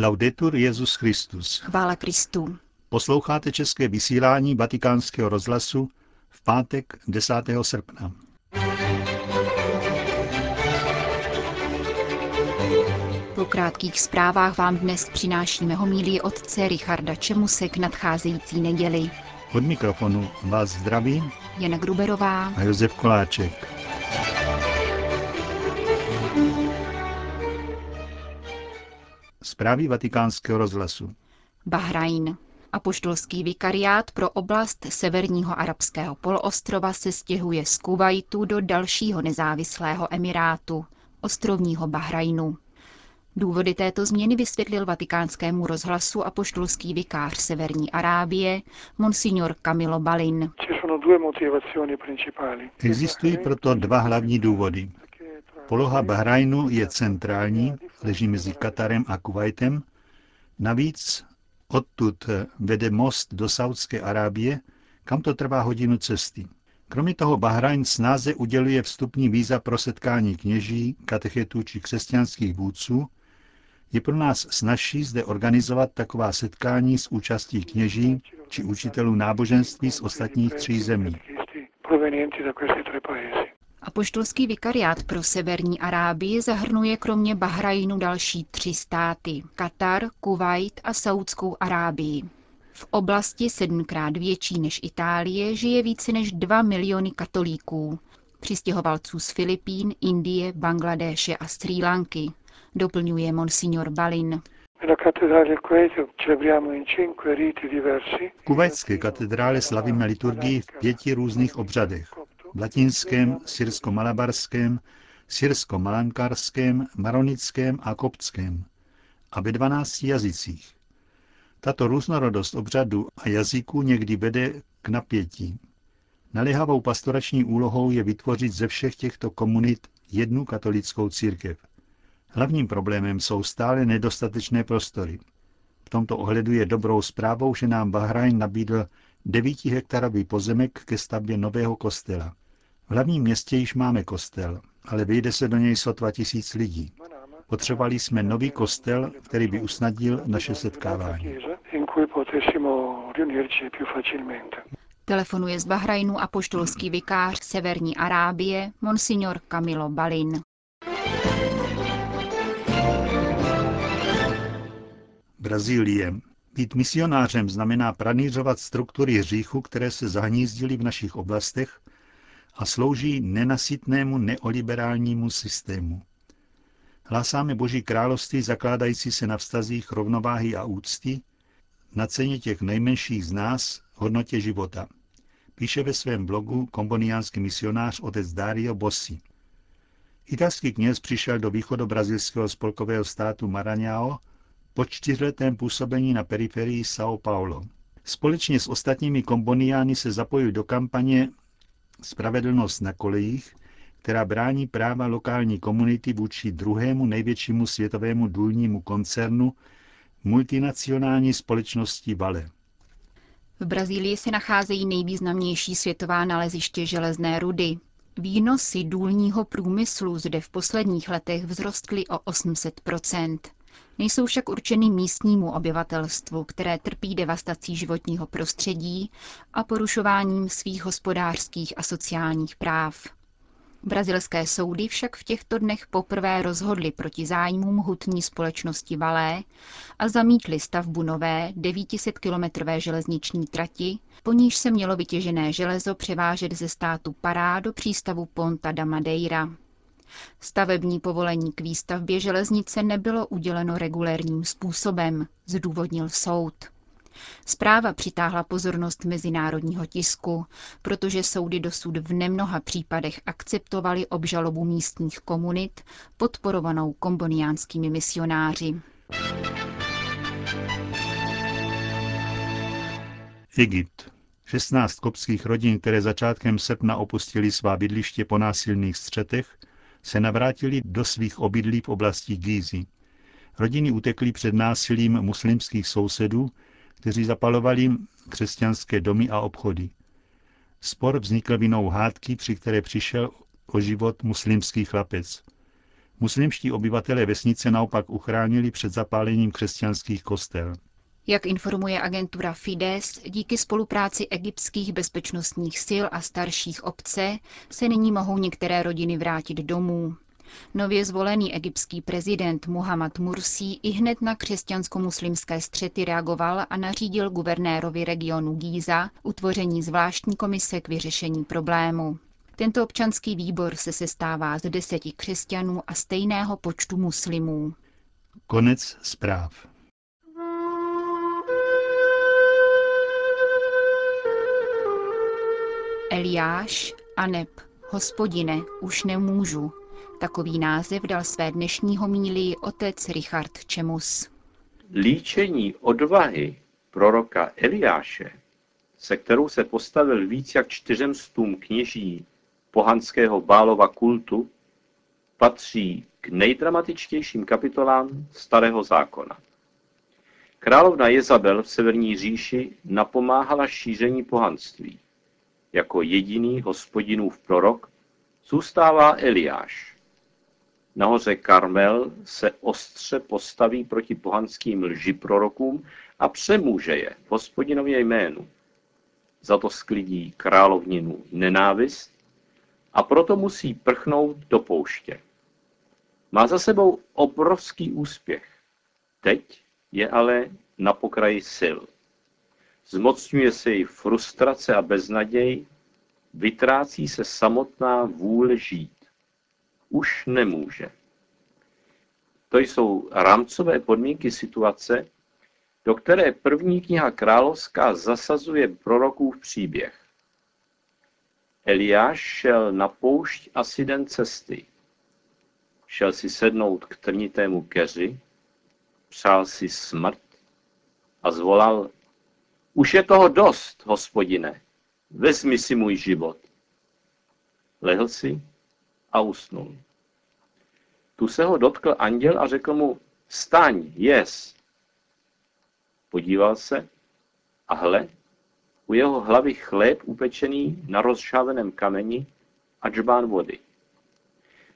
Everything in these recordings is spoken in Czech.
Laudetur Jezus Christus. Chvála Kristu. Posloucháte české vysílání Vatikánského rozhlasu v pátek 10. srpna. Po krátkých zprávách vám dnes přinášíme homílii otce Richarda Čemuse k nadcházející neděli. Od mikrofonu vás zdraví Jana Gruberová a Josef Koláček. Zprávy vatikánského rozhlasu. Bahrajn. Apoštolský vikariát pro oblast severního arabského poloostrova se stěhuje z Kuwaitu do dalšího nezávislého emirátu, ostrovního Bahrajnu. Důvody této změny vysvětlil vatikánskému rozhlasu apoštolský vikář Severní Arábie, monsignor Camilo Balin. Existují proto dva hlavní důvody. Poloha Bahrajnu je centrální, leží mezi Katarem a Kuwaitem. Navíc odtud vede most do Saudské Arábie, kam to trvá hodinu cesty. Kromě toho Bahrajn snáze uděluje vstupní víza pro setkání kněží, katechetů či křesťanských vůdců. Je pro nás snažší zde organizovat taková setkání s účastí kněží či učitelů náboženství z ostatních tří zemí. Apoštolský vikariát pro severní Arábii zahrnuje kromě Bahrajnu další tři státy – Katar, Kuwait a Saudskou Arábii. V oblasti sedmkrát větší než Itálie žije více než 2 miliony katolíků, přistěhovalců z Filipín, Indie, Bangladéše a Sri Lanky, doplňuje monsignor Balin. V kuvajské katedrále slavíme liturgii v pěti různých obřadech. V latinském, syrsko-malabarském, syrsko-malankarském, maronickém a koptském a ve dvanácti jazycích. Tato různorodost obřadu a jazyků někdy vede k napětí. Naléhavou pastorační úlohou je vytvořit ze všech těchto komunit jednu katolickou církev. Hlavním problémem jsou stále nedostatečné prostory. V tomto ohledu je dobrou zprávou, že nám Bahrajn nabídl 9 hektarový pozemek ke stavbě nového kostela. V hlavním městě již máme kostel, ale vyjde se do něj sotva tisíc lidí. Potřebovali jsme nový kostel, který by usnadnil naše setkávání. Telefonuje z Bahrajnu apoštolský vikář Severní Arábie, monsignor Camilo Balin. Brazílie. Být misionářem znamená pranířovat struktury hříchu, které se zahnízdily v našich oblastech a slouží nenasytnému neoliberálnímu systému. Hlásáme Boží království zakládající se na vztazích rovnováhy a úcty, na ceně těch nejmenších z nás, hodnotě života. Píše ve svém blogu komboniánský misionář otec Dario Bossi. Italský kněz přišel do východobrazilského spolkového státu Maranhão po čtyřletém působení na periferii São Paulo. Společně s ostatními komboniány se zapojil do kampaně Spravedlnost na kolejích, která brání práva lokální komunity vůči druhému největšímu světovému důlnímu koncernu multinacionální společnosti Vale. V Brazílii se nacházejí nejvýznamnější světová naleziště železné rudy. Výnosy důlního průmyslu zde v posledních letech vzrostly o 800 Nejsou však určeny místnímu obyvatelstvu, které trpí devastací životního prostředí a porušováním svých hospodářských a sociálních práv. Brazilské soudy však v těchto dnech poprvé rozhodly proti zájmům hutní společnosti Valé a zamítly stavbu nové 900-kilometrové železniční trati, po níž se mělo vytěžené železo převážet ze státu Pará do přístavu Ponta da Madeira. Stavební povolení k výstavbě železnice nebylo uděleno regulérním způsobem, zdůvodnil soud. Zpráva přitáhla pozornost mezinárodního tisku, protože soudy dosud v nemnoha případech akceptovaly obžalobu místních komunit podporovanou komboniánskými misionáři. Egypt. 16 kopských rodin, které začátkem srpna opustili svá bydliště po násilných střetech, se navrátili do svých obydlí v oblasti Gízy. Rodiny utekly před násilím muslimských sousedů, kteří zapalovali křesťanské domy a obchody. Spor vznikl vinou hádky, při které přišel o život muslimský chlapec. Muslimští obyvatelé vesnice naopak uchránili před zapálením křesťanských kostel. Jak informuje agentura Fides, díky spolupráci egyptských bezpečnostních sil a starších obce se nyní mohou některé rodiny vrátit domů. Nově zvolený egyptský prezident Muhammad Mursi i hned na křesťansko-muslimské střety reagoval a nařídil guvernérovi regionu Gíza utvoření zvláštní komise k vyřešení problému. Tento občanský výbor se sestává z deseti křesťanů a stejného počtu muslimů. Konec zpráv. Eliáš, Aneb, hospodine, už nemůžu. Takový název dal své dnešní homílii otec Richard Čemus. Líčení odvahy proroka Eliáše, se kterou se postavil víc jak čtyřem stům kněží pohanského bálova kultu, patří k nejdramatičtějším kapitolám Starého zákona. Královna Jezabel v severní říši napomáhala šíření pohanství. Jako jediný hospodinův prorok zůstává Eliáš. Nahoře Karmel se ostře postaví proti pohanským lži prorokům a přemůže je v hospodinově jménu. Za to sklidí královninu nenávist a proto musí prchnout do pouště. Má za sebou obrovský úspěch. Teď je ale na pokraji sil. Zmocňuje se jí frustrace a beznaděj, vytrácí se samotná vůle žít. Už nemůže. To jsou rámcové podmínky situace, do které první kniha královská zasazuje prorokův příběh. Eliáš šel na poušť asi den cesty. Šel si sednout k trnitému keři, přál si smrt a zvolal, už je toho dost, hospodine, vezmi si můj život. Lehl si a usnul. Tu se ho dotkl anděl a řekl mu, staň, jes. Podíval se a hle, u jeho hlavy chléb upečený na rozšáveném kameni a džbán vody.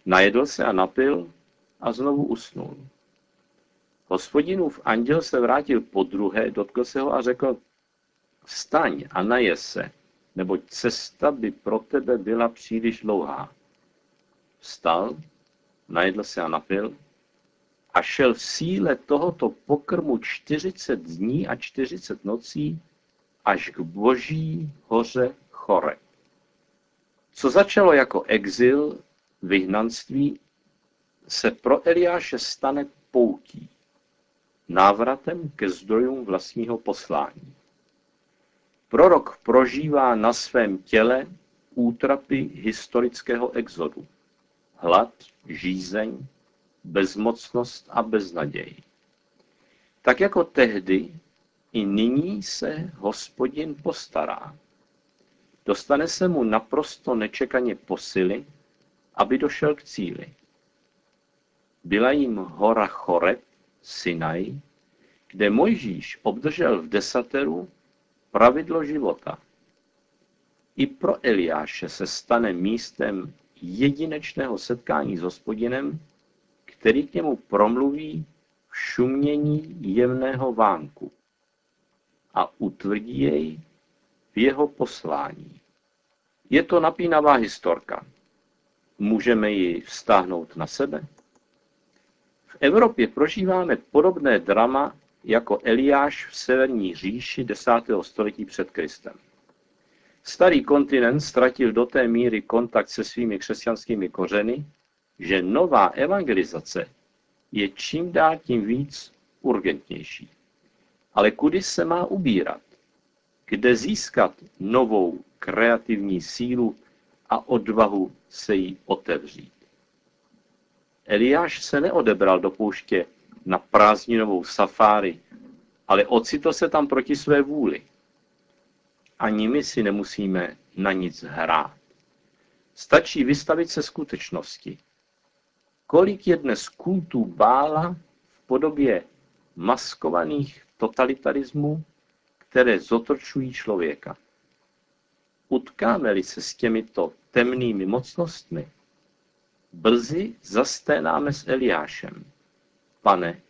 Najedl se a napil a znovu usnul. Hospodinův anděl se vrátil po druhé, dotkl se ho a řekl, vstaň a naje se, neboť cesta by pro tebe byla příliš dlouhá. Vstal, najedl se a napil a šel v síle tohoto pokrmu 40 dní a 40 nocí až k boží hoře Chore. Co začalo jako exil, vyhnanství, se pro Eliáše stane poutí, návratem ke zdrojům vlastního poslání. Prorok prožívá na svém těle útrapy historického exodu. Hlad, žízeň, bezmocnost a beznaděj. Tak jako tehdy, i nyní se hospodin postará. Dostane se mu naprosto nečekaně posily, aby došel k cíli. Byla jim hora Choreb, Sinaj, kde Mojžíš obdržel v desateru pravidlo života. I pro Eliáše se stane místem jedinečného setkání s hospodinem, který k němu promluví v šumění jemného vánku a utvrdí jej v jeho poslání. Je to napínavá historka. Můžeme ji vztáhnout na sebe? V Evropě prožíváme podobné drama jako Eliáš v severní říši 10. století před Kristem. Starý kontinent ztratil do té míry kontakt se svými křesťanskými kořeny, že nová evangelizace je čím dál tím víc urgentnější. Ale kudy se má ubírat? Kde získat novou kreativní sílu a odvahu se jí otevřít? Eliáš se neodebral do pouště na prázdninovou safári, ale ocitl se tam proti své vůli. Ani my si nemusíme na nic hrát. Stačí vystavit se skutečnosti. Kolik je dnes kultů bála v podobě maskovaných totalitarismů, které zotročují člověka. Utkáme-li se s těmito temnými mocnostmi, Brzy zasténáme s Eliášem. Pane,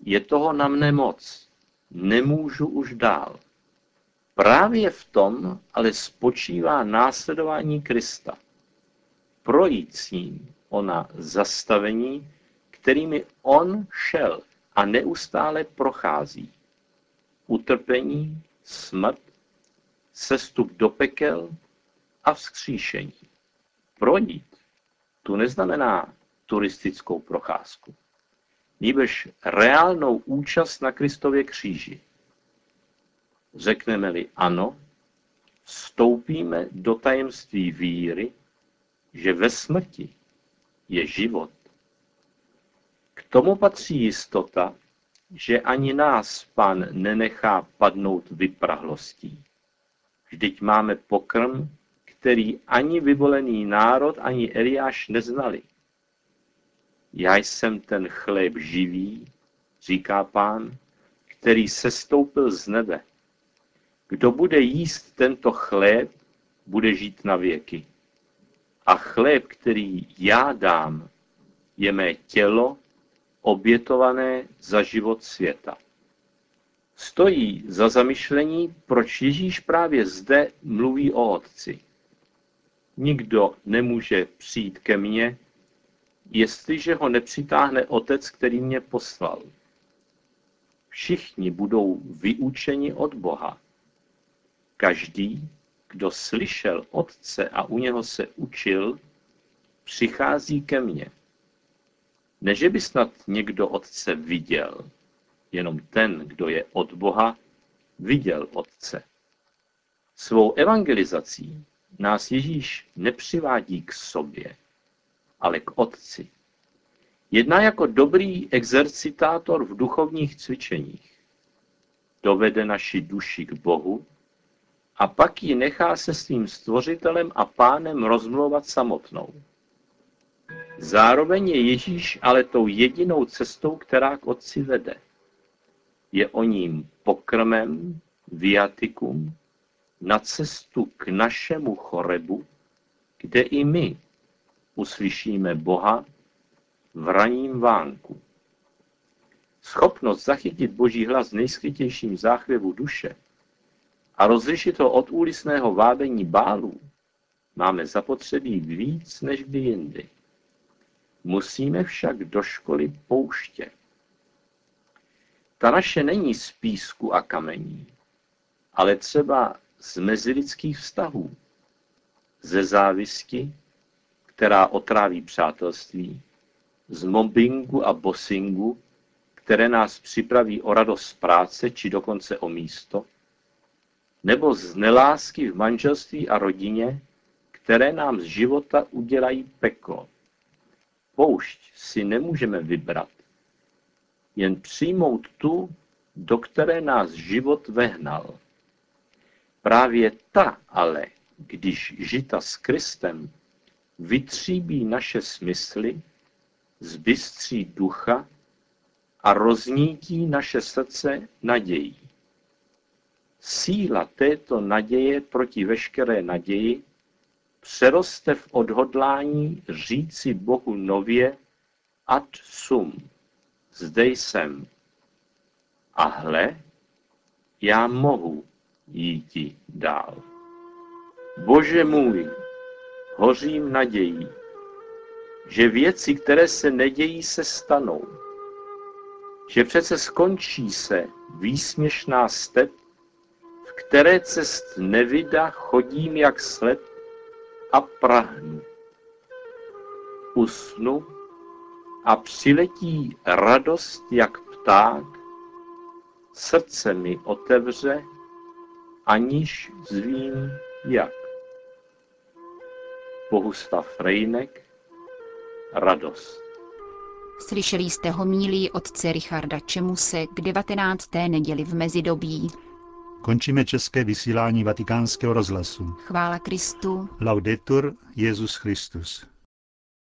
je toho na mne moc, nemůžu už dál. Právě v tom ale spočívá následování Krista. Projít s ním ona zastavení, kterými on šel a neustále prochází. Utrpení, smrt, sestup do pekel a vzkříšení. Projít tu neznamená turistickou procházku. Nýbrž reálnou účast na Kristově kříži. Řekneme-li ano, vstoupíme do tajemství víry, že ve smrti je život. K tomu patří jistota, že ani nás pán nenechá padnout vyprahlostí. Vždyť máme pokrm, který ani vyvolený národ, ani Eliáš neznali. Já jsem ten chléb živý, říká pán, který se stoupil z nebe. Kdo bude jíst tento chléb, bude žít na věky. A chléb, který já dám, je mé tělo, obětované za život světa. Stojí za zamyšlení, proč Ježíš právě zde mluví o Otci. Nikdo nemůže přijít ke mně, jestliže ho nepřitáhne Otec, který mě poslal. Všichni budou vyučeni od Boha. Každý, kdo slyšel Otce a u něho se učil, přichází ke mně. Neže by snad někdo Otce viděl, jenom ten, kdo je od Boha, viděl Otce. Svou evangelizací nás Ježíš nepřivádí k sobě, ale k Otci. Jedná jako dobrý exercitátor v duchovních cvičeních. Dovede naši duši k Bohu a pak ji nechá se svým stvořitelem a pánem rozmlouvat samotnou. Zároveň je Ježíš ale tou jedinou cestou, která k Otci vede. Je o ním pokrmem, viatikum, na cestu k našemu chorebu, kde i my uslyšíme Boha v raním vánku. Schopnost zachytit Boží hlas v nejskrytějším záchvěvu duše a rozlišit ho od úlisného vábení bálů máme zapotřebí víc než kdy jindy. Musíme však do školy pouště. Ta naše není z písku a kamení, ale třeba z mezilidských vztahů, ze závisti, která otráví přátelství, z mobbingu a bossingu, které nás připraví o radost práce či dokonce o místo, nebo z nelásky v manželství a rodině, které nám z života udělají peklo. Poušť si nemůžeme vybrat, jen přijmout tu, do které nás život vehnal. Právě ta ale, když žita s Kristem, vytříbí naše smysly, zbystří ducha a roznítí naše srdce nadějí. Síla této naděje proti veškeré naději přeroste v odhodlání říci Bohu nově ad sum, zde jsem. A hle, já mohu jíti dál. Bože můj, hořím nadějí, že věci, které se nedějí, se stanou. Že přece skončí se výsměšná step, v které cest nevida chodím jak sled a prahnu. Usnu a přiletí radost jak pták, srdce mi otevře, aniž zvím jak. Bohuslav Rejnek, Radost. Slyšeli jste homílí otce Richarda Čemuse k 19. neděli v mezidobí. Končíme české vysílání vatikánského rozhlasu. Chvála Kristu. Laudetur Jezus Christus.